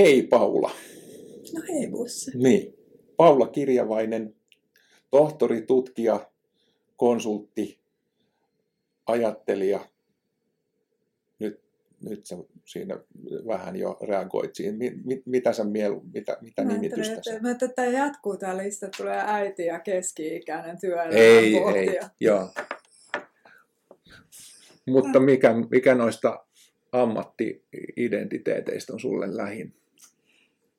Hei Paula. No hei Bussi. Niin. Paula Kirjavainen, tohtori, tutkija, konsultti, ajattelija. Nyt, nyt sä siinä vähän jo reagoit siihen. Mit, mitä sä mielu, mitä, mitä Mä nimitystä sä? mä, että tämä jatkuu tämä lista, tulee äiti ja keski-ikäinen työelämän Ei, ei, pohtija. joo. Mutta mikä, mikä noista ammatti-identiteeteistä on sulle lähin?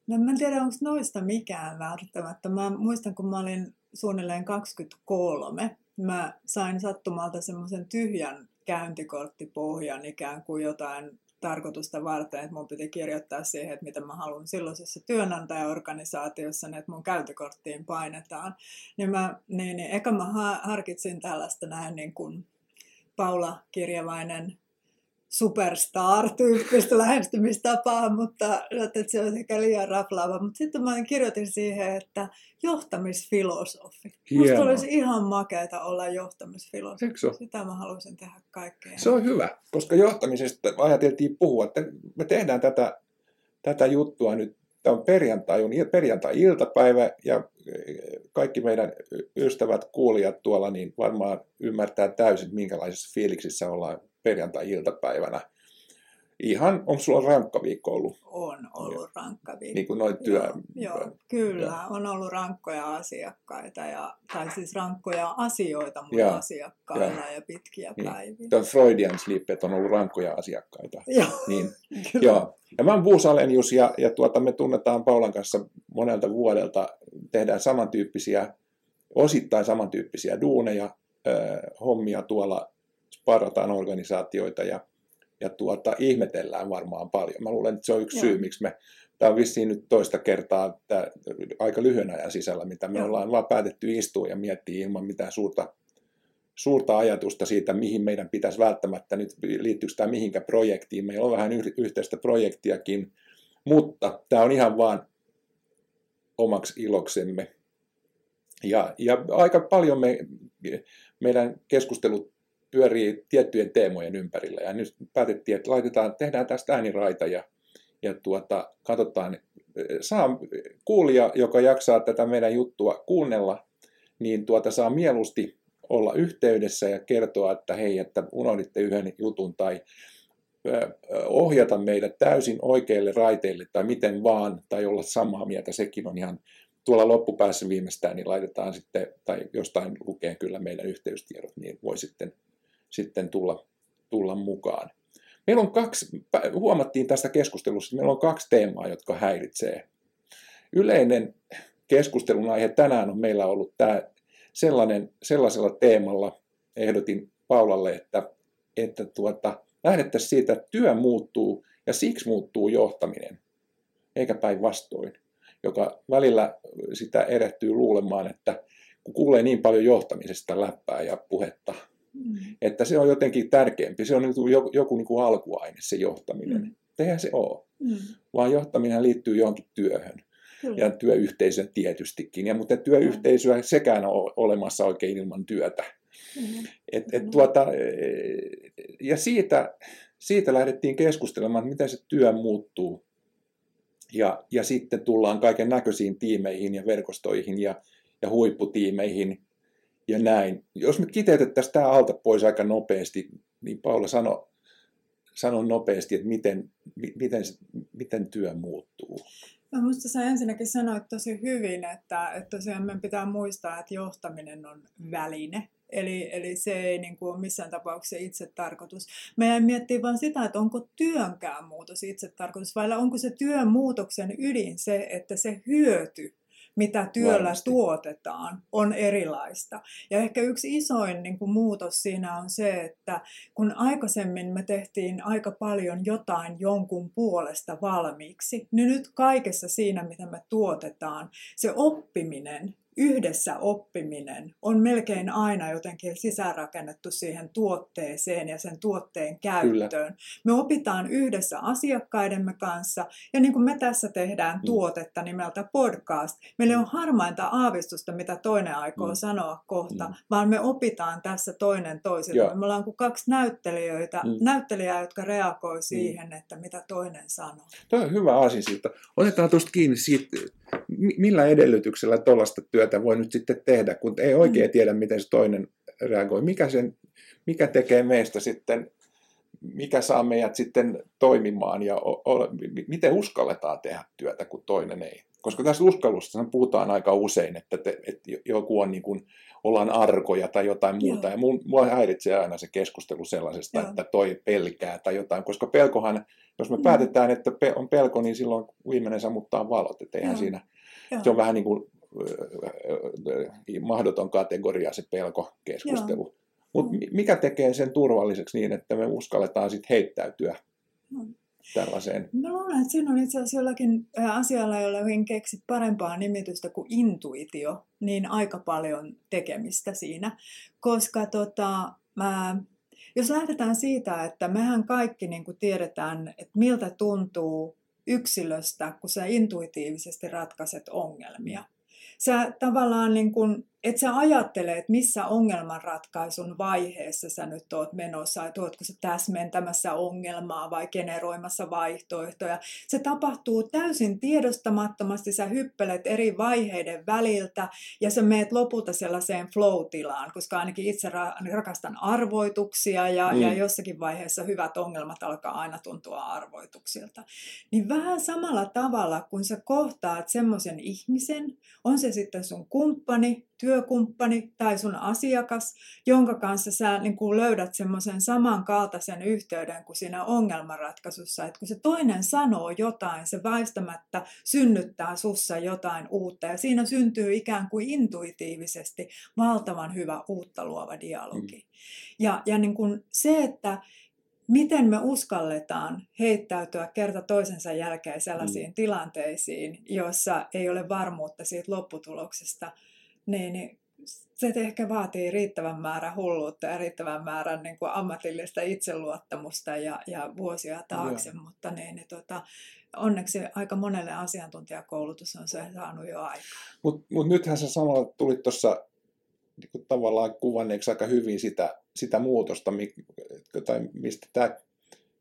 No mä en tiedä, onko noista mikään välttämättä. Mä muistan, kun mä olin suunnilleen 23, mä sain sattumalta semmoisen tyhjän käyntikorttipohjan ikään kuin jotain tarkoitusta varten, että mun piti kirjoittaa siihen, että mitä mä haluan silloisessa työnantajaorganisaatiossa, niin että mun käyntikorttiin painetaan. Niin, mä, niin, niin eka mä ha- harkitsin tällaista näin niin kuin Paula Kirjavainen superstar-tyyppistä lähestymistapaa, mutta että se on ehkä liian raflaava. Mutta sitten mä kirjoitin siihen, että johtamisfilosofi. Musta Hienoa. olisi ihan makeata olla johtamisfilosofi. Eikö? Sitä mä haluaisin tehdä kaikkea. Se on hyvä, koska johtamisesta ajateltiin puhua, että me tehdään tätä, tätä juttua nyt. Tämä on perjantai, on il- perjantai-iltapäivä ja eh, kaikki meidän ystävät, kuulijat tuolla, niin varmaan ymmärtää täysin, minkälaisessa fiiliksissä ollaan perjantai-iltapäivänä. Ihan, on sulla rankka viikko ollut, On ollut rankka viikko. niin kuin noin työ. Joo, joo, kyllä. On ollut rankkoja asiakkaita, ja, tai siis rankkoja asioita mun Joo, asiakkailla joo. ja pitkiä Niin. päiviä. Tämä Freudian slip, että on ollut rankkoja asiakkaita. Joo, Niin. Joo. Ja mä oon Buus Alenius ja, ja tuota, me tunnetaan Paulan kanssa monelta vuodelta. Tehdään samantyyppisiä, osittain samantyyppisiä duuneja, äh, hommia tuolla, sparrataan organisaatioita ja, ja tuota, ihmetellään varmaan paljon. Mä luulen, että se on yksi Joo. syy, miksi me, tämä on vissiin nyt toista kertaa tää, aika lyhyen ajan sisällä, mitä me Joo. ollaan vaan päätetty istua ja miettiä ilman mitään suurta suurta ajatusta siitä, mihin meidän pitäisi välttämättä nyt, liittyykö tämä mihinkä projektiin. Meillä on vähän yh- yhteistä projektiakin, mutta tämä on ihan vaan omaksi iloksemme. Ja, ja aika paljon me, meidän keskustelut pyörii tiettyjen teemojen ympärillä. Ja nyt päätettiin, että laitetaan, tehdään tästä ääniraita ja, ja tuota, katsotaan, saa kuulija, joka jaksaa tätä meidän juttua kuunnella, niin tuota saa mieluusti olla yhteydessä ja kertoa, että hei, että unohditte yhden jutun tai ohjata meidät täysin oikeille raiteille tai miten vaan, tai olla samaa mieltä, sekin on ihan tuolla loppupäässä viimeistään, niin laitetaan sitten, tai jostain lukee kyllä meidän yhteystiedot, niin voi sitten, sitten tulla, tulla mukaan. Meillä on kaksi, huomattiin tästä keskustelussa, että meillä on kaksi teemaa, jotka häiritsee. Yleinen keskustelun aihe tänään on meillä ollut tämä sellainen, sellaisella teemalla, ehdotin Paulalle, että, että tuota, lähdettäisiin siitä, että työ muuttuu ja siksi muuttuu johtaminen, eikä päinvastoin, joka välillä sitä erehtyy luulemaan, että kun kuulee niin paljon johtamisesta läppää ja puhetta, Mm. että se on jotenkin tärkeämpi, se on niin kuin joku, joku niin kuin alkuaine se johtaminen. Mm. Eihän se ole, Mm. vaan johtaminen liittyy johonkin työhön Kyllä. ja työyhteisön tietystikin. Ja, mutta työyhteisöä sekään on olemassa oikein ilman työtä. Mm. Et, et Mm. tuota, eh, ja siitä, siitä lähdettiin keskustelemaan, että miten se työ muuttuu. Ja, ja sitten tullaan kaiken näköisiin tiimeihin ja verkostoihin ja, ja huipputiimeihin ja näin. Jos me kiteytettäisiin tämä alta pois aika nopeasti, niin Paula sano, sano nopeasti, että miten, mi- miten, miten työ muuttuu. No musta sä ensinnäkin sanoit tosi hyvin, että, että tosiaan meidän pitää muistaa, että johtaminen on väline. Eli, eli se ei niin kuin ole missään tapauksessa itse tarkoitus. Meidän miettii vain sitä, että onko työnkään muutos itse tarkoitus, vai onko se työn muutoksen ydin se, että se hyöty, mitä työllä Varmasti. tuotetaan, on erilaista. Ja ehkä yksi isoin niin kuin muutos siinä on se, että kun aikaisemmin me tehtiin aika paljon jotain jonkun puolesta valmiiksi, niin nyt kaikessa siinä, mitä me tuotetaan, se oppiminen yhdessä oppiminen on melkein aina jotenkin sisäänrakennettu siihen tuotteeseen ja sen tuotteen käyttöön. Kyllä. Me opitaan yhdessä asiakkaidemme kanssa ja niin kuin me tässä tehdään mm. tuotetta nimeltä podcast, meillä on harmainta aavistusta, mitä toinen aikoo mm. sanoa kohta, mm. vaan me opitaan tässä toinen toisilta. Me ollaan kuin kaksi näyttelijöitä, mm. näyttelijää, jotka reagoi mm. siihen, mm. että mitä toinen sanoo. Tuo on hyvä asia siitä. Otetaan tuosta kiinni siitä, millä edellytyksellä tuollaista työtä voi nyt sitten tehdä, kun ei oikein mm. tiedä, miten se toinen reagoi. Mikä, sen, mikä tekee meistä sitten, mikä saa meidät sitten toimimaan ja o, o, miten uskalletaan tehdä työtä, kun toinen ei. Koska tässä uskallusta puhutaan aika usein, että, te, että joku on niin kuin, ollaan arkoja tai jotain muuta. Joo. Ja mun, mua häiritsee aina se keskustelu sellaisesta, Joo. että toi pelkää tai jotain, koska pelkohan, jos me mm. päätetään, että on pelko, niin silloin viimeinen sammuttaa valot. Että eihän siinä, Joo. se on vähän niin kuin mahdoton kategoria se pelkokeskustelu. Mutta mikä tekee sen turvalliseksi niin, että me uskalletaan sitten heittäytyä tällaiseen? Mä luulen, että siinä on itse asiassa jollakin asialla, jolla keksi parempaa nimitystä kuin intuitio, niin aika paljon tekemistä siinä. Koska tota, mä, jos lähdetään siitä, että mehän kaikki niin kuin tiedetään, että miltä tuntuu yksilöstä, kun sä intuitiivisesti ratkaiset ongelmia sä tavallaan niin kun, et sä ajattele, että missä ongelmanratkaisun vaiheessa sä nyt oot menossa, että ootko sä täsmentämässä ongelmaa vai generoimassa vaihtoehtoja. Se tapahtuu täysin tiedostamattomasti, sä hyppelet eri vaiheiden väliltä ja sä meet lopulta sellaiseen flow-tilaan, koska ainakin itse rakastan arvoituksia ja, mm. ja jossakin vaiheessa hyvät ongelmat alkaa aina tuntua arvoituksilta. Niin vähän samalla tavalla, kun sä kohtaat semmoisen ihmisen, on se sitten sun kumppani, työkumppani tai sun asiakas, jonka kanssa sä niin kuin löydät semmoisen samankaltaisen yhteyden kuin siinä ongelmanratkaisussa. Että kun se toinen sanoo jotain, se väistämättä synnyttää sussa jotain uutta ja siinä syntyy ikään kuin intuitiivisesti valtavan hyvä uutta luova dialogi. Mm. Ja, ja niin kuin se, että miten me uskalletaan heittäytyä kerta toisensa jälkeen sellaisiin mm. tilanteisiin, joissa ei ole varmuutta siitä lopputuloksesta, niin, niin se ehkä vaatii riittävän määrän hulluutta ja riittävän määrän niin kuin ammatillista itseluottamusta ja, ja vuosia taakse, Joo. mutta niin, niin tota, onneksi aika monelle asiantuntijakoulutus on se saanut jo aikaa. Mutta mut nythän sä samalla tulit tuossa niin tavallaan kuvanneeksi aika hyvin sitä, sitä muutosta, tai mistä tämä,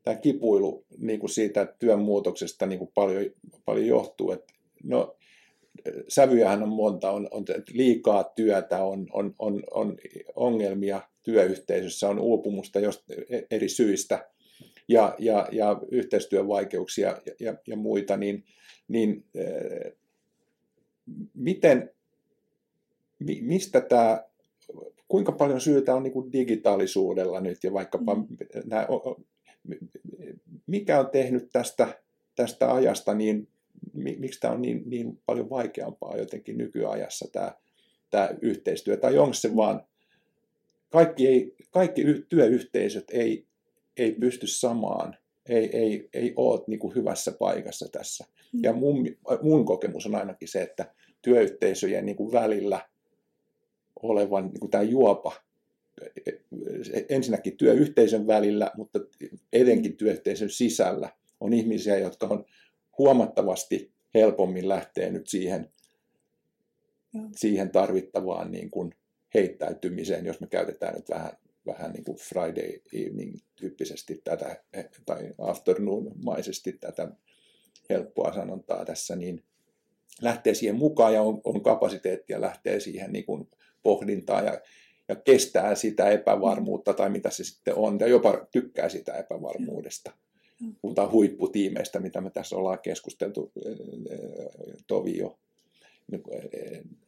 tämä kipuilu niin kuin siitä työn muutoksesta niin kuin paljon, paljon johtuu. Että, no, sävyjähän on monta, on, on liikaa työtä, on, on, on, on ongelmia työyhteisössä, on uupumusta jos, eri syistä ja, ja, ja yhteistyövaikeuksia ja, ja, ja muita, niin, niin äh, miten, mi, mistä tämä kuinka paljon syytä on niin kuin digitaalisuudella nyt ja vaikkapa mm. nämä, mikä on tehnyt tästä, tästä ajasta niin, miksi tämä on niin, niin paljon vaikeampaa jotenkin nykyajassa tämä, tämä yhteistyö, tai onko se vaan, kaikki, ei, kaikki työyhteisöt ei, ei pysty samaan, ei, ei, ei ole niin kuin hyvässä paikassa tässä. Mm. Ja mun, mun kokemus on ainakin se, että työyhteisöjen niin kuin välillä olevan niin kuin tämä juopa ensinnäkin työyhteisön välillä, mutta etenkin työyhteisön sisällä on ihmisiä, jotka on huomattavasti helpommin lähtee nyt siihen, siihen tarvittavaan niin kuin heittäytymiseen, jos me käytetään nyt vähän, vähän niin kuin Friday evening tyyppisesti tätä, tai afternoon-maisesti tätä helppoa sanontaa tässä, niin lähtee siihen mukaan ja on, on kapasiteettia lähtee siihen niin kuin pohdintaa ja, ja kestää sitä epävarmuutta tai mitä se sitten on, ja jopa tykkää sitä epävarmuudesta. Puhutaan huipputiimeistä, mitä me tässä ollaan keskusteltu, Tovi jo.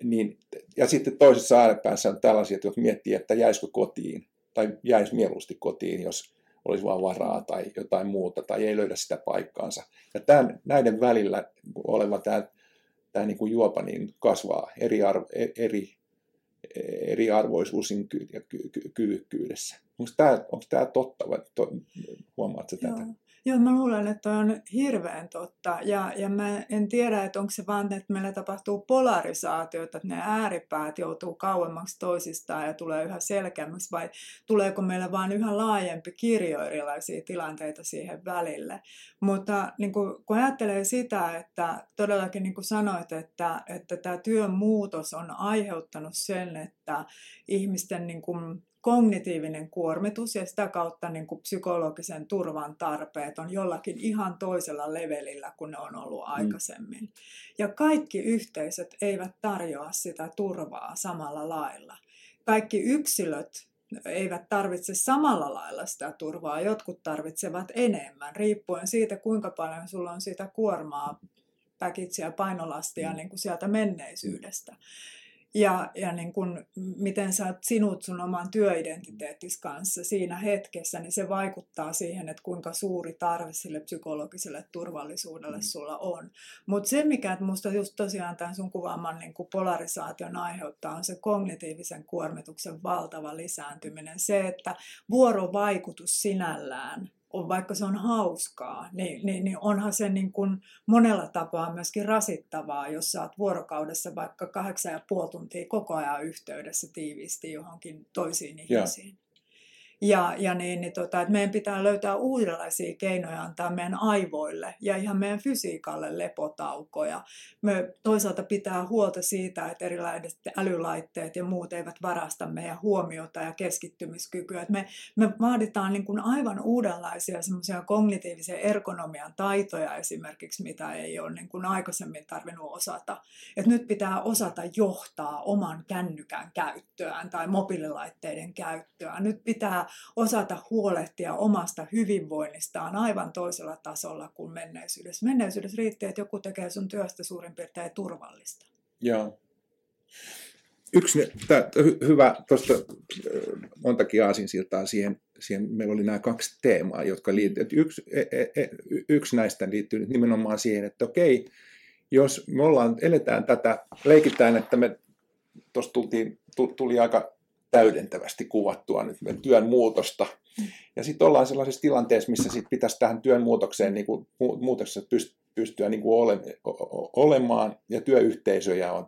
Niin, ja sitten toisessa ääripäässä on tällaisia, jotka miettii, että jäisikö kotiin, tai jäisi mieluusti kotiin, jos olisi vaan varaa tai jotain muuta, tai ei löydä sitä paikkaansa. Ja tämän, näiden välillä oleva tämä, tämä niin kuin juopa niin kasvaa eri, arvo, e, eri eriarvoisuus ja ky- ky- kyvykkyydessä. Onko tämä, onko tämä totta vai to, huomaatko tätä? Joo. Joo, mä luulen, että on hirveän totta. Ja, ja mä en tiedä, että onko se vaan, että meillä tapahtuu polarisaatio, että ne ääripäät joutuu kauemmaksi toisistaan ja tulee yhä selkeämmäksi, vai tuleeko meillä vain yhä laajempi kirjo erilaisia tilanteita siihen välille. Mutta niin kun, kun ajattelee sitä, että todellakin niin kuin sanoit, että, että tämä työn muutos on aiheuttanut sen, että ihmisten niin kuin kognitiivinen kuormitus ja sitä kautta niin kuin psykologisen turvan tarpeet on jollakin ihan toisella levelillä kuin ne on ollut mm. aikaisemmin. Ja kaikki yhteisöt eivät tarjoa sitä turvaa samalla lailla. Kaikki yksilöt eivät tarvitse samalla lailla sitä turvaa. Jotkut tarvitsevat enemmän, riippuen siitä, kuinka paljon sulla on sitä kuormaa, päkitsiä, painolastia mm. niin kuin sieltä menneisyydestä ja, ja niin kun, miten sä oot sinut sun oman työidentiteettis kanssa siinä hetkessä, niin se vaikuttaa siihen, että kuinka suuri tarve sille psykologiselle turvallisuudelle mm. sulla on. Mutta se, mikä musta just tosiaan tämän sun kuvaaman niin polarisaation aiheuttaa, on se kognitiivisen kuormituksen valtava lisääntyminen. Se, että vuorovaikutus sinällään on, vaikka se on hauskaa, niin, niin, niin onhan se niin kuin monella tapaa myöskin rasittavaa, jos sä oot vuorokaudessa vaikka kahdeksan ja puoli tuntia koko ajan yhteydessä tiiviisti johonkin toisiin ihmisiin. Ja, ja niin, niin tota, että meidän pitää löytää uudenlaisia keinoja antaa meidän aivoille ja ihan meidän fysiikalle lepotaukoja. Me toisaalta pitää huolta siitä, että erilaiset älylaitteet ja muut eivät varasta meidän huomiota ja keskittymiskykyä. Me, me vaaditaan niin kuin aivan uudenlaisia semmoisia kognitiivisen ergonomian taitoja esimerkiksi, mitä ei ole niin kuin aikaisemmin tarvinnut osata. Että nyt pitää osata johtaa oman kännykän käyttöään tai mobiililaitteiden käyttöä. Nyt pitää osata huolehtia omasta hyvinvoinnistaan aivan toisella tasolla kuin menneisyydessä. Menneisyydessä riitti, että joku tekee sun työstä suurin piirtein turvallista. Joo. Yksi tää, hyvä, tuosta montakin aasinsiltaa siihen, siihen, meillä oli nämä kaksi teemaa, jotka liittyvät. Yksi, e, e, e, yksi näistä liittyy nimenomaan siihen, että okei, jos me ollaan, eletään tätä, leikitään, että me tuossa tuli aika täydentävästi kuvattua nyt työn muutosta. Ja sitten ollaan sellaisessa tilanteessa, missä sit pitäisi tähän työn muutokseen niin kuin, muutoksessa pystyä niin kuin ole, olemaan, ja työyhteisöjä on,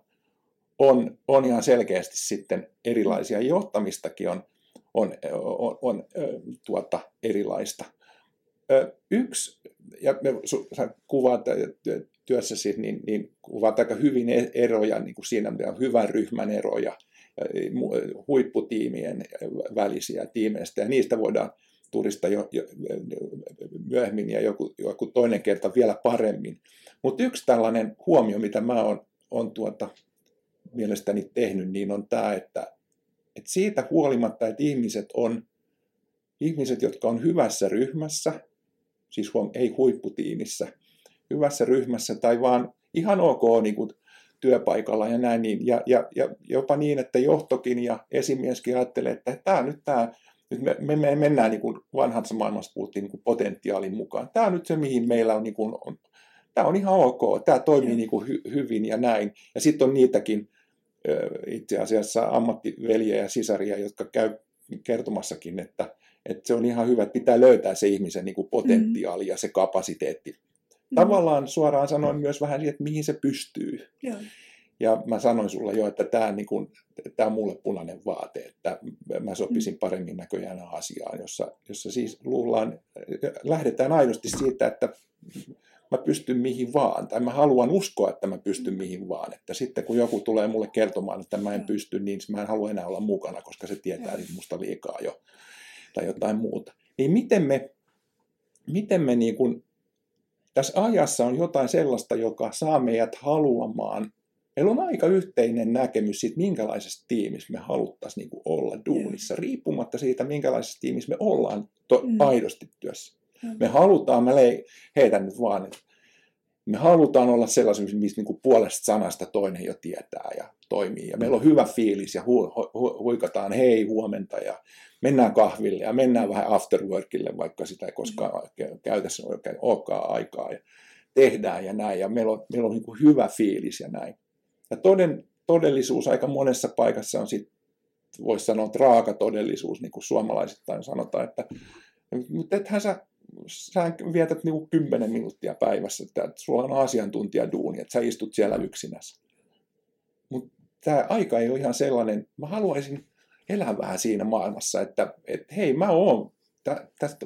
on, on ihan selkeästi sitten erilaisia. Johtamistakin on, on, on, on tuota, erilaista. Yksi, ja me, sä kuvaat työssäsi, niin, niin kuvaat aika hyvin e-, eroja, niin kuin siinä on hyvän ryhmän eroja, huipputiimien välisiä tiimeistä, ja niistä voidaan turista jo, jo, myöhemmin ja joku, joku toinen kerta vielä paremmin. Mutta yksi tällainen huomio, mitä mä oon, on tuota, mielestäni tehnyt, niin on tämä, että, että siitä huolimatta, että ihmiset on ihmiset, jotka on hyvässä ryhmässä, siis huom, ei huipputiimissä, hyvässä ryhmässä tai vaan ihan ok niin kuin työpaikalla ja näin, niin, ja, ja, ja jopa niin, että johtokin ja esimieskin ajattelee, että tämä nyt tämä, nyt me, me, me mennään niin kuin vanhassa maailmassa puhuttiin niin kuin potentiaalin mukaan. Tämä on nyt se, mihin meillä on, niin kuin, on tämä on ihan ok, tämä toimii niin kuin hy, hyvin ja näin. Ja sitten on niitäkin itse asiassa ammattiveljiä ja sisaria, jotka käy kertomassakin, että, että se on ihan hyvä, että pitää löytää se ihmisen niin kuin potentiaali mm. ja se kapasiteetti. Tavallaan suoraan sanoin myös vähän siihen, että mihin se pystyy. Joo. Ja mä sanoin sulle jo, että tämä, niin tämä on mulle punainen vaate, että mä sopisin mm. paremmin näköjään asiaan, jossa, jossa siis luullaan, lähdetään aidosti siitä, että mä pystyn mihin vaan, tai mä haluan uskoa, että mä pystyn mm. mihin vaan. Että sitten kun joku tulee mulle kertomaan, että mä en pysty, niin mä en halua enää olla mukana, koska se tietää niin musta liikaa jo, tai jotain muuta. Niin miten me, miten me niin kuin tässä ajassa on jotain sellaista, joka saa meidät haluamaan. Meillä on aika yhteinen näkemys siitä, minkälaisessa tiimissä me haluttaisiin niin olla duunissa, yeah. riippumatta siitä, minkälaisessa tiimissä me ollaan to- mm. aidosti työssä. Mm. Me halutaan, mä lei, heitän nyt vaan, että me halutaan olla sellaisia, missä niin kuin puolesta sanasta toinen jo tietää ja toimii. Ja meillä on hyvä fiilis ja hu- hu- huikataan hei huomenta ja mennään kahville ja mennään vähän afterworkille, vaikka sitä ei koskaan käytössä oikein olekaan aikaa. Ja tehdään ja näin. Ja meillä on, meillä on niin kuin hyvä fiilis ja näin. Ja toden, todellisuus aika monessa paikassa on sitten, voisi sanoa, raaka todellisuus, niin kuin suomalaisittain sanotaan, että mutta ethän sä sä vietät niinku 10 minuuttia päivässä, että sulla on asiantuntijaduuni, että sä istut siellä yksinässä. Tämä aika ei ole ihan sellainen, mä haluaisin elää vähän siinä maailmassa, että, että hei, mä oon, tä, tästä,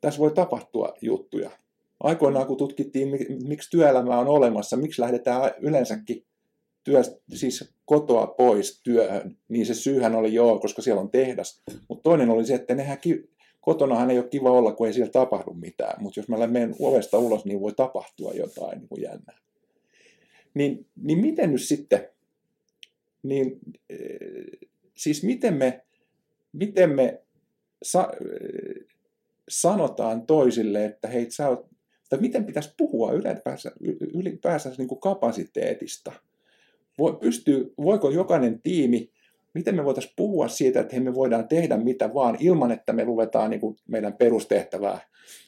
tässä voi tapahtua juttuja. Aikoinaan, kun tutkittiin, miksi työelämä on olemassa, miksi lähdetään yleensäkin työ, siis kotoa pois työhön, niin se syyhän oli joo, koska siellä on tehdas. Mutta toinen oli se, että nehän ki- kotonahan ei ole kiva olla, kun ei siellä tapahdu mitään. Mutta jos mä menen ovesta ulos, niin voi tapahtua jotain niin jännää. Niin, niin miten nyt sitten, niin, e, siis miten me, miten me sa, e, sanotaan toisille, että hei, sä oot, tai miten pitäisi puhua ylipäänsä, ylipäänsä niin kuin kapasiteetista – voi, pystyy, voiko jokainen tiimi, miten me voitaisiin puhua siitä, että me voidaan tehdä mitä vaan ilman, että me luvetaan niin kuin meidän perustehtävää,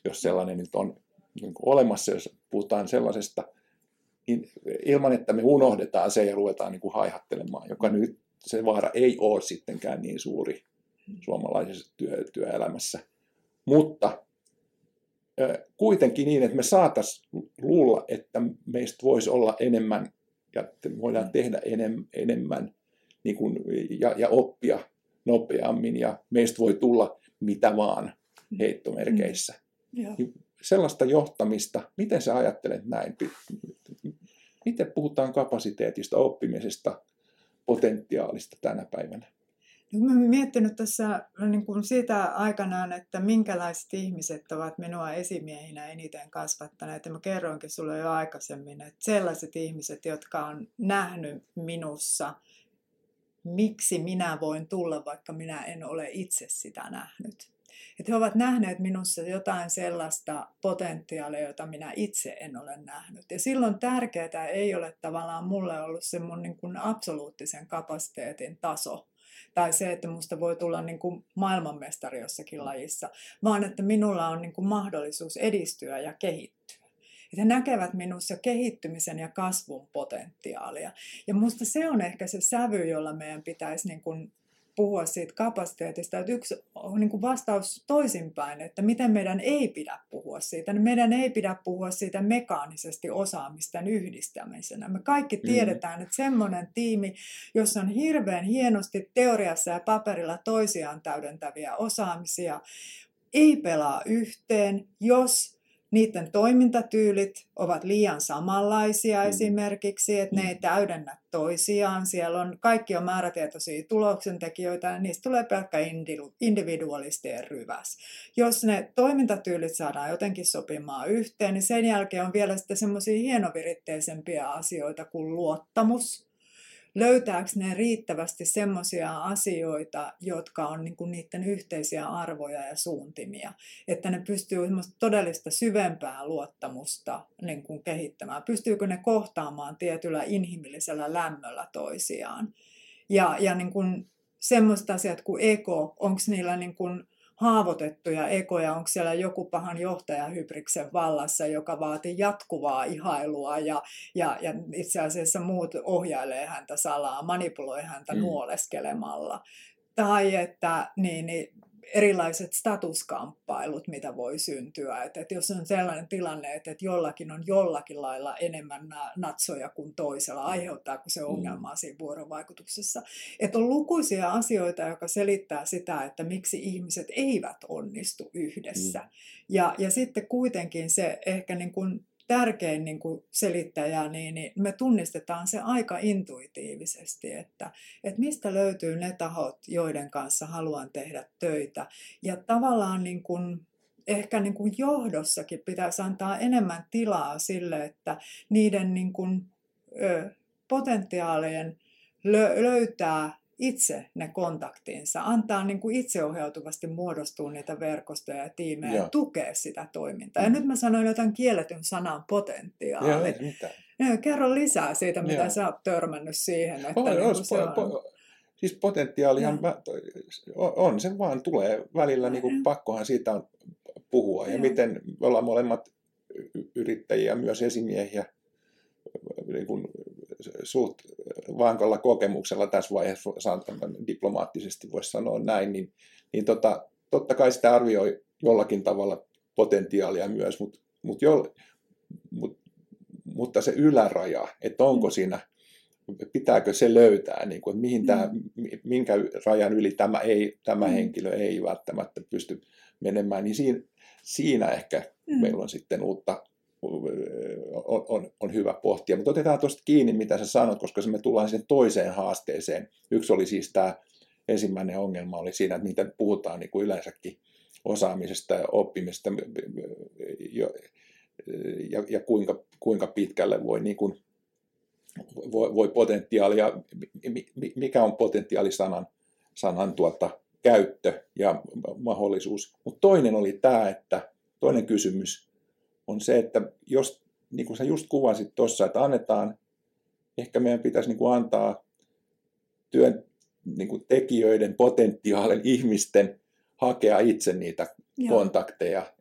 jos sellainen nyt on niin kuin olemassa, jos puhutaan sellaisesta, ilman, että me unohdetaan se ja ruvetaan niin kuin haihattelemaan, joka nyt se vaara ei ole sittenkään niin suuri suomalaisessa työ, työelämässä. Mutta kuitenkin niin, että me saataisiin luulla, että meistä voisi olla enemmän ja voidaan tehdä enem, enemmän niin kuin, ja, ja oppia nopeammin ja meistä voi tulla mitä vaan heittomerkeissä. Mm. Niin sellaista johtamista, miten sä ajattelet näin? Miten puhutaan kapasiteetista, oppimisesta, potentiaalista tänä päivänä? Mä olen miettinyt tässä niin kuin siitä aikanaan, että minkälaiset ihmiset ovat minua esimiehinä eniten kasvattaneet. Ja mä kerroinkin sulle jo aikaisemmin, että sellaiset ihmiset, jotka on nähnyt minussa, miksi minä voin tulla, vaikka minä en ole itse sitä nähnyt. Että he ovat nähneet minussa jotain sellaista potentiaalia, jota minä itse en ole nähnyt. Ja silloin tärkeää ei ole tavallaan mulle ollut se mun niin kuin absoluuttisen kapasiteetin taso, tai se, että musta voi tulla niin kuin maailmanmestari jossakin mm. lajissa, vaan että minulla on niin kuin mahdollisuus edistyä ja kehittyä. Että he näkevät minussa kehittymisen ja kasvun potentiaalia. Ja musta se on ehkä se sävy, jolla meidän pitäisi niin kuin puhua siitä kapasiteetista. Että yksi niin kuin vastaus toisinpäin, että miten meidän ei pidä puhua siitä. Niin meidän ei pidä puhua siitä mekaanisesti osaamisten yhdistämisenä. Me kaikki mm. tiedetään, mm. että semmoinen tiimi, jossa on hirveän hienosti teoriassa ja paperilla toisiaan täydentäviä osaamisia, ei pelaa yhteen, jos niiden toimintatyylit ovat liian samanlaisia mm. esimerkiksi, että ne ei mm. täydennä toisiaan. Siellä on, kaikki on määrätietoisia tuloksentekijöitä ja niistä tulee pelkkä individualistien ryväs. Jos ne toimintatyylit saadaan jotenkin sopimaan yhteen, niin sen jälkeen on vielä sitten semmoisia hienoviritteisempiä asioita kuin luottamus, löytääkö ne riittävästi semmoisia asioita, jotka on niin kuin niiden yhteisiä arvoja ja suuntimia, että ne pystyy todellista syvempää luottamusta niin kehittämään. Pystyykö ne kohtaamaan tietyllä inhimillisellä lämmöllä toisiaan. Ja, ja niin kuin semmoiset asiat kuin eko, onko niillä niin haavoitettuja ekoja, onko siellä joku pahan johtajahybriksen vallassa, joka vaatii jatkuvaa ihailua ja, ja, ja itse asiassa muut ohjailee häntä salaa, manipuloi häntä mm. nuoleskelemalla. Tai että niin, niin erilaiset statuskamppailut, mitä voi syntyä. Että, että jos on sellainen tilanne, että, että jollakin on jollakin lailla enemmän natsoja kuin toisella, aiheuttaako se mm. ongelmaa siinä vuorovaikutuksessa. Että on lukuisia asioita, jotka selittää sitä, että miksi ihmiset eivät onnistu yhdessä. Mm. Ja, ja sitten kuitenkin se ehkä niin kuin tärkein niin kuin selittäjä, niin, niin me tunnistetaan se aika intuitiivisesti, että, että mistä löytyy ne tahot, joiden kanssa haluan tehdä töitä. Ja tavallaan niin kuin, ehkä niin kuin johdossakin pitäisi antaa enemmän tilaa sille, että niiden niin kuin, ö, potentiaalien lö, löytää itse ne kontaktinsa, antaa niin kuin itseohjautuvasti muodostua niitä verkostoja ja tiimejä ja tukea sitä toimintaa. Ja mm. nyt mä sanoin jotain kielletyn sanan potentiaali. Joo, ei mitään. Ja, kerro lisää siitä, mitä Joo. sä oot törmännyt siihen. Että on, niin se on... Po, siis potentiaalihan on, on, se vaan tulee välillä, niin kuin pakkohan siitä on puhua. Ja, ja miten me ollaan molemmat yrittäjiä, myös esimiehiä, niin kuin suht vankalla kokemuksella tässä vaiheessa, diplomaattisesti voisi sanoa näin, niin, niin tota, totta kai sitä arvioi jollakin tavalla potentiaalia myös, mutta mut jo, mut, mutta se yläraja, että onko mm. siinä, pitääkö se löytää, niin kuin, että mihin tämä, mm. minkä rajan yli tämä, ei, tämä mm. henkilö ei välttämättä pysty menemään, niin siinä, siinä ehkä mm. meillä on sitten uutta, on, on, on hyvä pohtia. Mutta otetaan tuosta kiinni, mitä sä sanot, koska me tullaan siihen toiseen haasteeseen. Yksi oli siis tämä ensimmäinen ongelma oli siinä, että miten puhutaan niin kuin yleensäkin osaamisesta ja oppimisesta ja, ja kuinka, kuinka pitkälle voi, niin kuin, voi, voi potentiaalia, mikä on potentiaali sanan, sanan tuota, käyttö ja mahdollisuus. Mutta toinen oli tämä, että toinen kysymys on se, että jos, niin kuin sä just kuvasit tuossa, että annetaan, ehkä meidän pitäisi niin kuin antaa työn niin kuin tekijöiden, potentiaalin ihmisten hakea itse niitä Joo. kontakteja,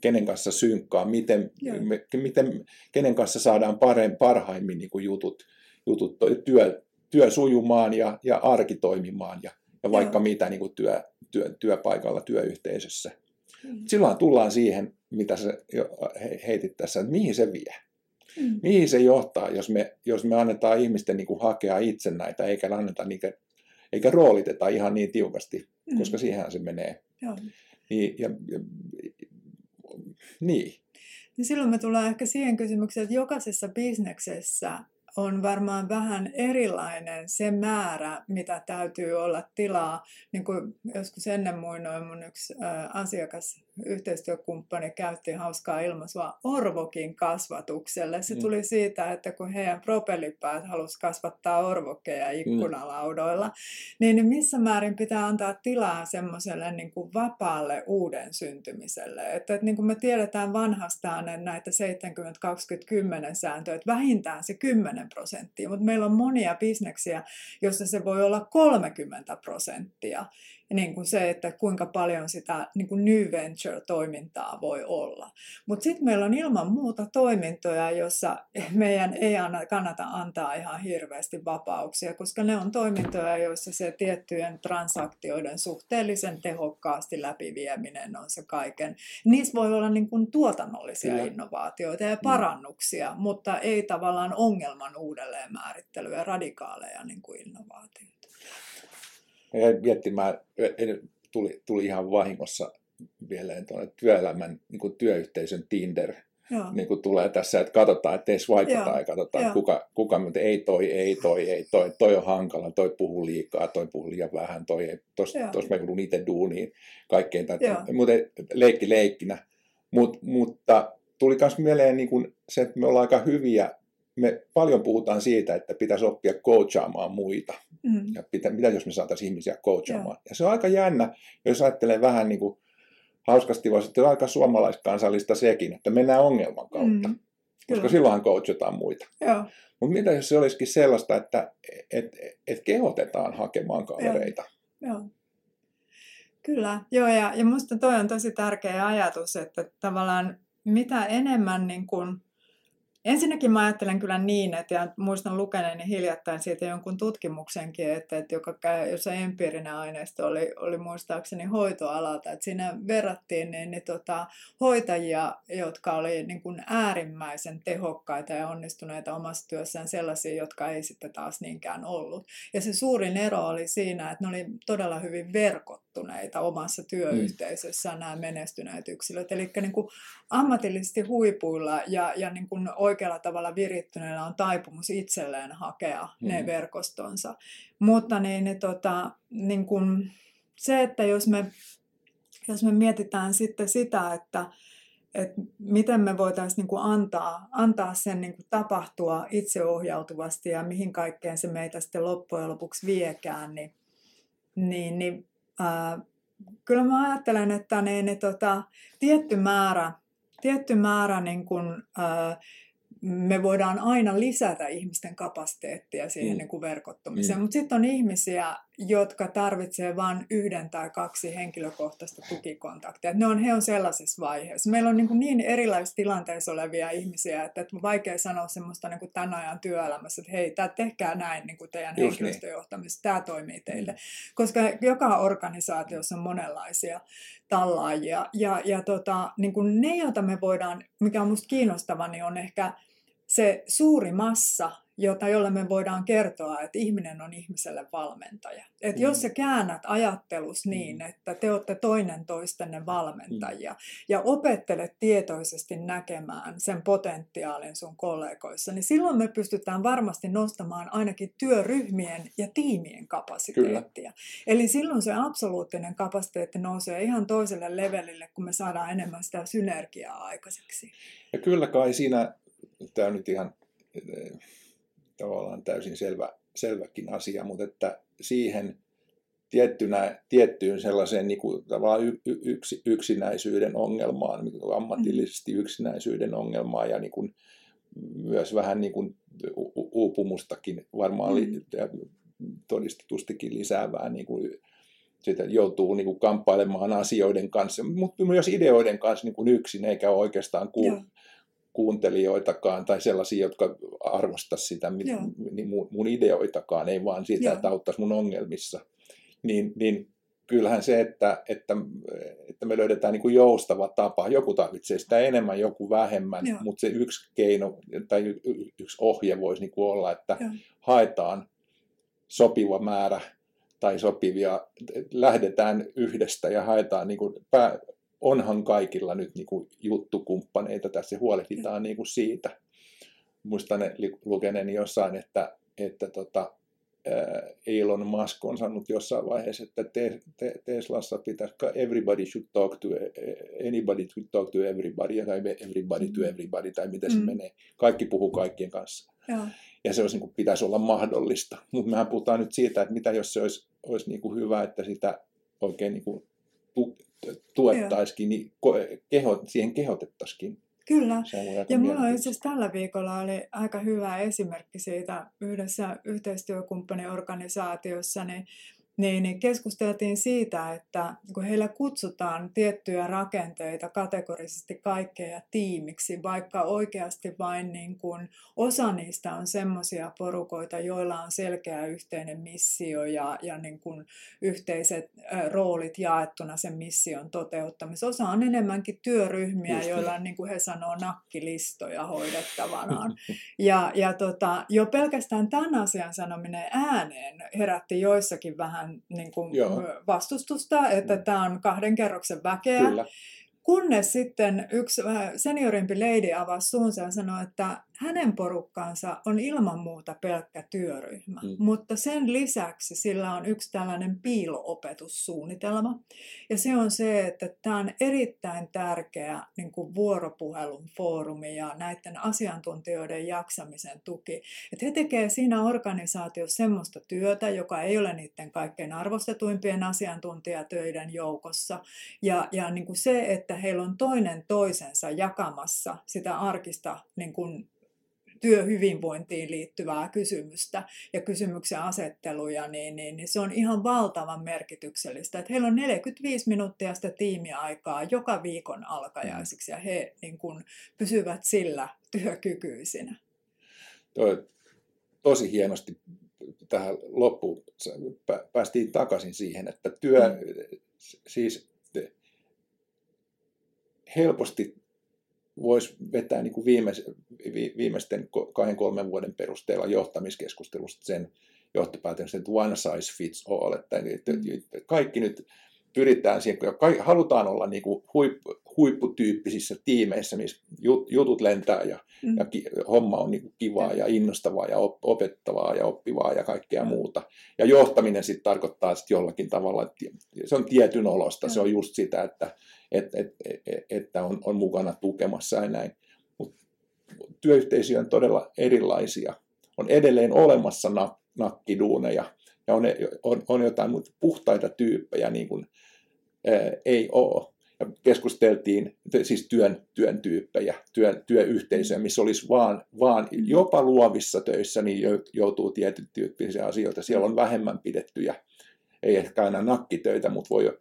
kenen kanssa synkkaa, miten, me, miten, kenen kanssa saadaan parem, parhaimmin niin kuin jutut, jutut työ, työ sujumaan ja, ja arki toimimaan ja, ja vaikka Joo. mitä niin kuin työ, työ, työpaikalla, työyhteisössä. Mm. Silloin tullaan siihen, mitä sä heitit tässä, että mihin se vie. Mm. Mihin se johtaa, jos me, jos me annetaan ihmisten niin kuin hakea itse näitä, eikä anneta niitä, eikä rooliteta ihan niin tiukasti, mm. koska siihen se menee. Joo. Niin, ja, ja, niin. Niin silloin me tullaan ehkä siihen kysymykseen, että jokaisessa bisneksessä on varmaan vähän erilainen se määrä, mitä täytyy olla tilaa. Niin kuin joskus ennen muinoin mun yksi asiakas yhteistyökumppani käytti hauskaa ilmaisua orvokin kasvatukselle. Se mm. tuli siitä, että kun heidän propellipäät halusi kasvattaa orvokkeja mm. ikkunalaudoilla, niin missä määrin pitää antaa tilaa semmoiselle niin kuin vapaalle uuden syntymiselle. Että, että niin kuin me tiedetään vanhastaan näitä 70-20-10 sääntöjä, että vähintään se 10 prosenttia, mutta meillä on monia bisneksiä, joissa se voi olla 30 prosenttia niin kuin se, että kuinka paljon sitä niin kuin new venture-toimintaa voi olla. Mutta sitten meillä on ilman muuta toimintoja, joissa meidän ei kannata antaa ihan hirveästi vapauksia, koska ne on toimintoja, joissa se tiettyjen transaktioiden suhteellisen tehokkaasti läpivieminen on se kaiken. Niissä voi olla niin kuin tuotannollisia Kyllä. innovaatioita ja mm. parannuksia, mutta ei tavallaan ongelman uudelleenmäärittelyä, radikaaleja niin kuin innovaatioita ja miettimään, tuli, tuli ihan vahingossa vielä tuonne työelämän niin kuin työyhteisön Tinder, Joo. niin kuin tulee tässä, että katsotaan, ettei swipeata ja katsotaan, Joo. kuka, kuka mutta ei toi, ei toi, ei toi, toi on hankala, toi puhuu liikaa, toi puhuu liian vähän, toi ei, tos, tos mä kuulun itse duuniin, kaikkein tätä, mutta leikki leikkinä. Mut, mutta tuli myös mieleen niin kuin se, että me ollaan aika hyviä me paljon puhutaan siitä, että pitäisi oppia coachaamaan muita. Mm. Ja pitä, mitä jos me saataisiin ihmisiä coachaamaan. Ja. ja se on aika jännä, jos ajattelee vähän niin kuin hauskasti, vaan sitten on aika suomalaiskansallista sekin, että mennään ongelman kautta. Mm. Koska silloinhan coachataan muita. Mutta mitä jos se olisikin sellaista, että et, et kehotetaan hakemaan kavereita? Joo. Joo. Kyllä, joo, ja, ja minusta toi on tosi tärkeä ajatus, että tavallaan mitä enemmän niin kun Ensinnäkin mä ajattelen kyllä niin, että ja muistan lukeneeni hiljattain siitä jonkun tutkimuksenkin, että, että joka, jossa empiirinen aineisto oli, oli muistaakseni hoitoalalta, että siinä verrattiin niin, niin tota, hoitajia, jotka oli niin kuin äärimmäisen tehokkaita ja onnistuneita omassa työssään sellaisia, jotka ei sitten taas niinkään ollut. Ja se suurin ero oli siinä, että ne oli todella hyvin verkottuneita omassa työyhteisössään mm. nämä menestyneet yksilöt. Eli niin kuin ammatillisesti huipuilla ja, ja niin kuin oikealla tavalla virittyneillä on taipumus itselleen hakea mm. ne verkostonsa. Mutta niin, niin, tota, niin kun se, että jos me, jos me mietitään sitten sitä, että, että miten me voitaisiin niin antaa, antaa sen niin kuin tapahtua itseohjautuvasti ja mihin kaikkeen se meitä sitten loppujen lopuksi viekään, niin, niin, niin ää, kyllä mä ajattelen, että niin, niin, tota, tietty määrä, tietty määrä niin kuin, ää, me voidaan aina lisätä ihmisten kapasiteettia siihen mm. niin kuin verkottumiseen, mm. mutta sitten on ihmisiä, jotka tarvitsevat vain yhden tai kaksi henkilökohtaista tukikontaktia. Ne on, he on sellaisessa vaiheessa. Meillä on niin, niin erilaisissa tilanteissa olevia ihmisiä, että, että on vaikea sanoa semmoista niin kuin tämän ajan työelämässä, että hei, tämä tehkää näin niin kuin teidän niin. henkilöstöjohtamisessa, tämä toimii teille. Koska joka organisaatiossa on monenlaisia tallaajia. Ja, ja tota, niin kuin ne, joita me voidaan, mikä on minusta kiinnostava, niin on ehkä se suuri massa, jota, jolle me voidaan kertoa, että ihminen on ihmiselle valmentaja. Et mm. jos sä käännät ajattelus niin, mm. että te olette toinen toistenne valmentajia mm. ja opettelet tietoisesti näkemään sen potentiaalin sun kollegoissa, niin silloin me pystytään varmasti nostamaan ainakin työryhmien ja tiimien kapasiteettia. Kyllä. Eli silloin se absoluuttinen kapasiteetti nousee ihan toiselle levelille, kun me saadaan enemmän sitä synergiaa aikaiseksi. Ja kyllä kai siinä, tämä nyt ihan tavallaan täysin selvä, selväkin asia, mutta että siihen tiettynä, tiettyyn sellaiseen niin kuin, tavallaan y, y, yksi, yksinäisyyden ongelmaan, niin ammatillisesti yksinäisyyden ongelmaan ja niin kuin, myös vähän niin kuin, uupumustakin varmaan mm. ja todistetustikin lisäävää niin kuin, sitä joutuu niin kuin, kamppailemaan asioiden kanssa, mutta myös ideoiden kanssa niin kuin yksin, eikä oikeastaan kuulu, kuuntelijoitakaan tai sellaisia, jotka arvostaisivat sitä niin mun, mun ideoitakaan, ei vaan sitä, Joo. että auttaisi mun ongelmissa. Niin, niin kyllähän se, että, että, että me löydetään niin kuin joustava tapa, joku tarvitsee sitä enemmän, joku vähemmän, Joo. mutta se yksi keino tai yksi ohje voisi niin kuin olla, että Joo. haetaan sopiva määrä tai sopivia, lähdetään yhdestä ja haetaan niin kuin pää, onhan kaikilla nyt niin kuin juttukumppaneita tässä huolehditaan niin kuin siitä. Muistan lukeneeni jossain, että, että tota, Elon Musk on sanonut jossain vaiheessa, että te, te, Teslassa pitäisi, everybody should talk to, anybody should talk to everybody, tai everybody to mm. everybody, tai miten se mm. menee. Kaikki puhuu kaikkien kanssa. Ja, ja se olisi, niin kuin, pitäisi olla mahdollista. Mutta mehän puhutaan nyt siitä, että mitä jos se olisi, olisi niin kuin hyvä, että sitä oikein niin kuin, tuettaisikin, niin keho, siihen kehotettaisiin. Kyllä. Ja minulla on itse tällä viikolla oli aika hyvä esimerkki siitä yhdessä yhteistyökumppaniorganisaatiossa, niin niin, niin keskusteltiin siitä, että kun heillä kutsutaan tiettyjä rakenteita kategorisesti kaikkea tiimiksi, vaikka oikeasti vain niin kuin osa niistä on semmoisia porukoita, joilla on selkeä yhteinen missio ja, ja niin kuin yhteiset roolit jaettuna sen mission toteuttamisessa. Osa on enemmänkin työryhmiä, Just joilla on, niin kuin he sanoo, nakkilistoja hoidettavanaan. ja, ja tota, jo pelkästään tämän asian sanominen ääneen herätti joissakin vähän niin kuin vastustusta, että mm. tämä on kahden kerroksen väkeä. Kyllä. Kunnes sitten yksi seniorimpi lady avasi suunsa ja sanoi, että hänen porukkaansa on ilman muuta pelkkä työryhmä, mm. mutta sen lisäksi sillä on yksi tällainen piiloopetussuunnitelma. Ja se on se, että tämä on erittäin tärkeä niin kuin vuoropuhelun foorumi ja näiden asiantuntijoiden jaksamisen tuki. Että he tekevät siinä organisaatiossa semmoista työtä, joka ei ole niiden kaikkein arvostetuimpien asiantuntijatöiden joukossa. Ja, ja niin kuin se, että heillä on toinen toisensa jakamassa sitä arkista niin kuin työhyvinvointiin liittyvää kysymystä ja kysymyksen asetteluja, niin, niin, niin se on ihan valtavan merkityksellistä. Että heillä on 45 minuuttia sitä tiimiaikaa joka viikon alkajaisiksi ja he niin kuin, pysyvät sillä työkykyisinä. Toi, tosi hienosti tähän loppuun päästiin takaisin siihen, että työ, mm. siis helposti voisi vetää niin kuin viimeis, viimeisten kahden kolmen vuoden perusteella johtamiskeskustelusta sen johtopäätöksen, että one size fits all, että, että kaikki nyt pyritään siihen, halutaan olla niin kuin huippu, huipputyyppisissä tiimeissä, missä jutut lentää ja, mm. ja ki, homma on niin kuin kivaa ja innostavaa ja op, opettavaa ja oppivaa ja kaikkea mm. muuta. Ja johtaminen sitten tarkoittaa sit jollakin tavalla, että se on tietyn olosta, mm. se on just sitä, että että, että, että on, on mukana tukemassa ja näin. Mutta työyhteisöjä on todella erilaisia. On edelleen olemassa nak, nakkiduuneja ja on, on, on jotain puhtaita tyyppejä, niin kuin ää, ei ole. keskusteltiin siis työn, työn tyyppejä, työn, työyhteisöjä, missä olisi vaan, vaan jopa luovissa töissä niin joutuu tietyn tyyppisiä asioita. Siellä on vähemmän pidettyjä, ei ehkä aina nakkitöitä, mutta voi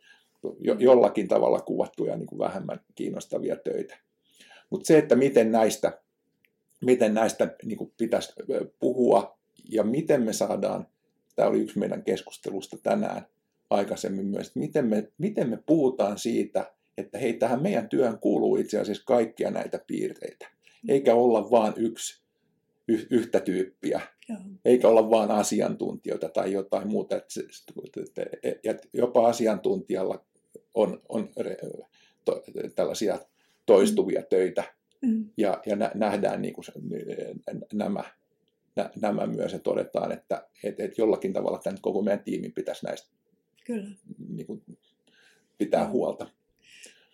jo, jollakin tavalla kuvattuja niin kuin vähemmän kiinnostavia töitä. Mutta se, että miten näistä, miten näistä niin kuin pitäisi puhua ja miten me saadaan, tämä oli yksi meidän keskustelusta tänään aikaisemmin myös, että miten me, miten me puhutaan siitä, että hei, tähän meidän työhön kuuluu itse asiassa kaikkia näitä piirteitä, eikä olla vain yksi y- yhtä tyyppiä, Joo. eikä olla vain asiantuntijoita tai jotain muuta. Jopa asiantuntijalla on, on to, tällaisia toistuvia töitä mm. ja, ja nähdään niin kuin se, nämä, nämä myös ja todetaan, että et, et jollakin tavalla tämän koko meidän tiimin pitäisi näistä Kyllä. Niin kuin, pitää huolta.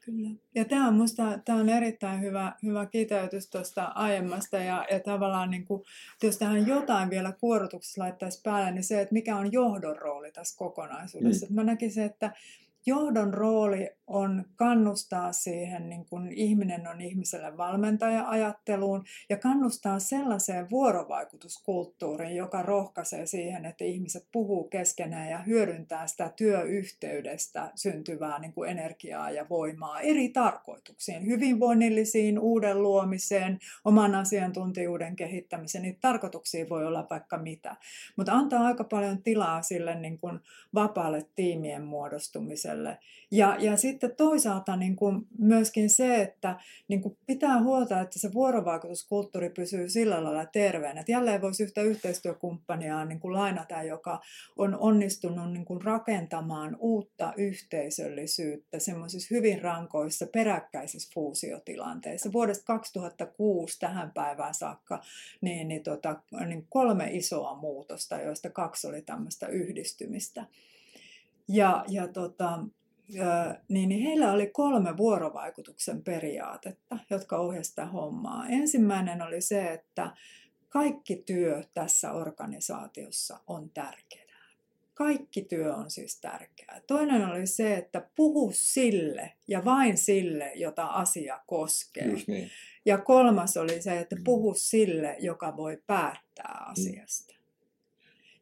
Kyllä. Ja tämä on minusta tämä on erittäin hyvä, hyvä kiteytys tuosta aiemmasta ja, ja tavallaan niin kuin, jos tähän jotain vielä kuorotuksessa laittaisi päälle, niin se, että mikä on johdon rooli tässä kokonaisuudessa. Mm. Mä näkisin, että johdon rooli on kannustaa siihen, niin kun ihminen on ihmiselle valmentaja-ajatteluun ja kannustaa sellaiseen vuorovaikutuskulttuuriin, joka rohkaisee siihen, että ihmiset puhuu keskenään ja hyödyntää sitä työyhteydestä syntyvää niin energiaa ja voimaa eri tarkoituksiin, hyvinvoinnillisiin, uuden luomiseen, oman asiantuntijuuden kehittämiseen. Niitä tarkoituksia voi olla vaikka mitä, mutta antaa aika paljon tilaa sille niin kuin vapaalle tiimien muodostumiselle. Ja, ja sitten toisaalta niin kuin myöskin se, että niin kuin pitää huolta, että se vuorovaikutuskulttuuri pysyy sillä lailla terveenä. Että jälleen voisi yhtä yhteistyökumppania niin kuin lainata, joka on onnistunut niin kuin rakentamaan uutta yhteisöllisyyttä semmoisissa hyvin rankoissa peräkkäisissä fuusiotilanteissa. Vuodesta 2006 tähän päivään saakka niin, niin, tota, niin kolme isoa muutosta, joista kaksi oli tämmöistä yhdistymistä. Ja, ja tota, niin, niin heillä oli kolme vuorovaikutuksen periaatetta, jotka ohjasivat hommaa. Ensimmäinen oli se, että kaikki työ tässä organisaatiossa on tärkeää. Kaikki työ on siis tärkeää. Toinen oli se, että puhu sille ja vain sille, jota asia koskee. niin. Ja kolmas oli se, että puhu sille, joka voi päättää mm. asiasta.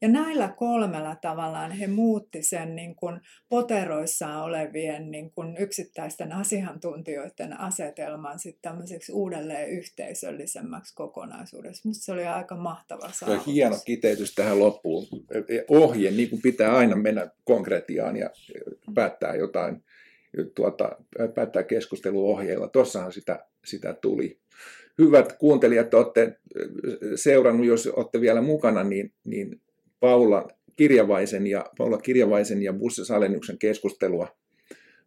Ja näillä kolmella tavallaan he muutti sen niin kuin poteroissaan olevien niin kuin yksittäisten asiantuntijoiden asetelman sitten tämmöiseksi uudelleen yhteisöllisemmäksi kokonaisuudessa. Minusta se oli aika mahtava saavutus. Hieno kiteytys tähän loppuun. Ohje, niin kuin pitää aina mennä konkretiaan ja päättää jotain, tuota, päättää keskusteluohjeilla. Tuossahan sitä, sitä tuli hyvät kuuntelijat olette seurannut, jos olette vielä mukana, niin, niin Paula Kirjavaisen ja, Paula Kirjavaisen ja Busse keskustelua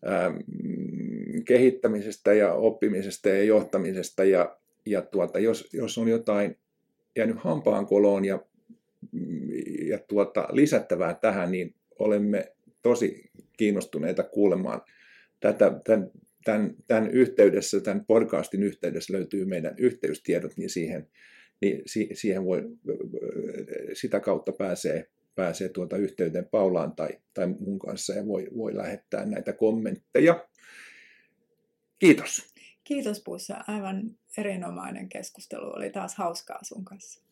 ää, kehittämisestä ja oppimisesta ja johtamisesta. Ja, ja tuota, jos, jos on jotain jäänyt hampaankoloon ja, ja tuota, lisättävää tähän, niin olemme tosi kiinnostuneita kuulemaan tätä, tämän, tämän, tämän yhteydessä, tämän podcastin yhteydessä löytyy meidän yhteystiedot, niin siihen niin siihen voi, sitä kautta pääsee, pääsee tuota yhteyteen Paulaan tai, tai mun kanssa ja voi, voi lähettää näitä kommentteja. Kiitos. Kiitos Puissa. Aivan erinomainen keskustelu. Oli taas hauskaa sun kanssa.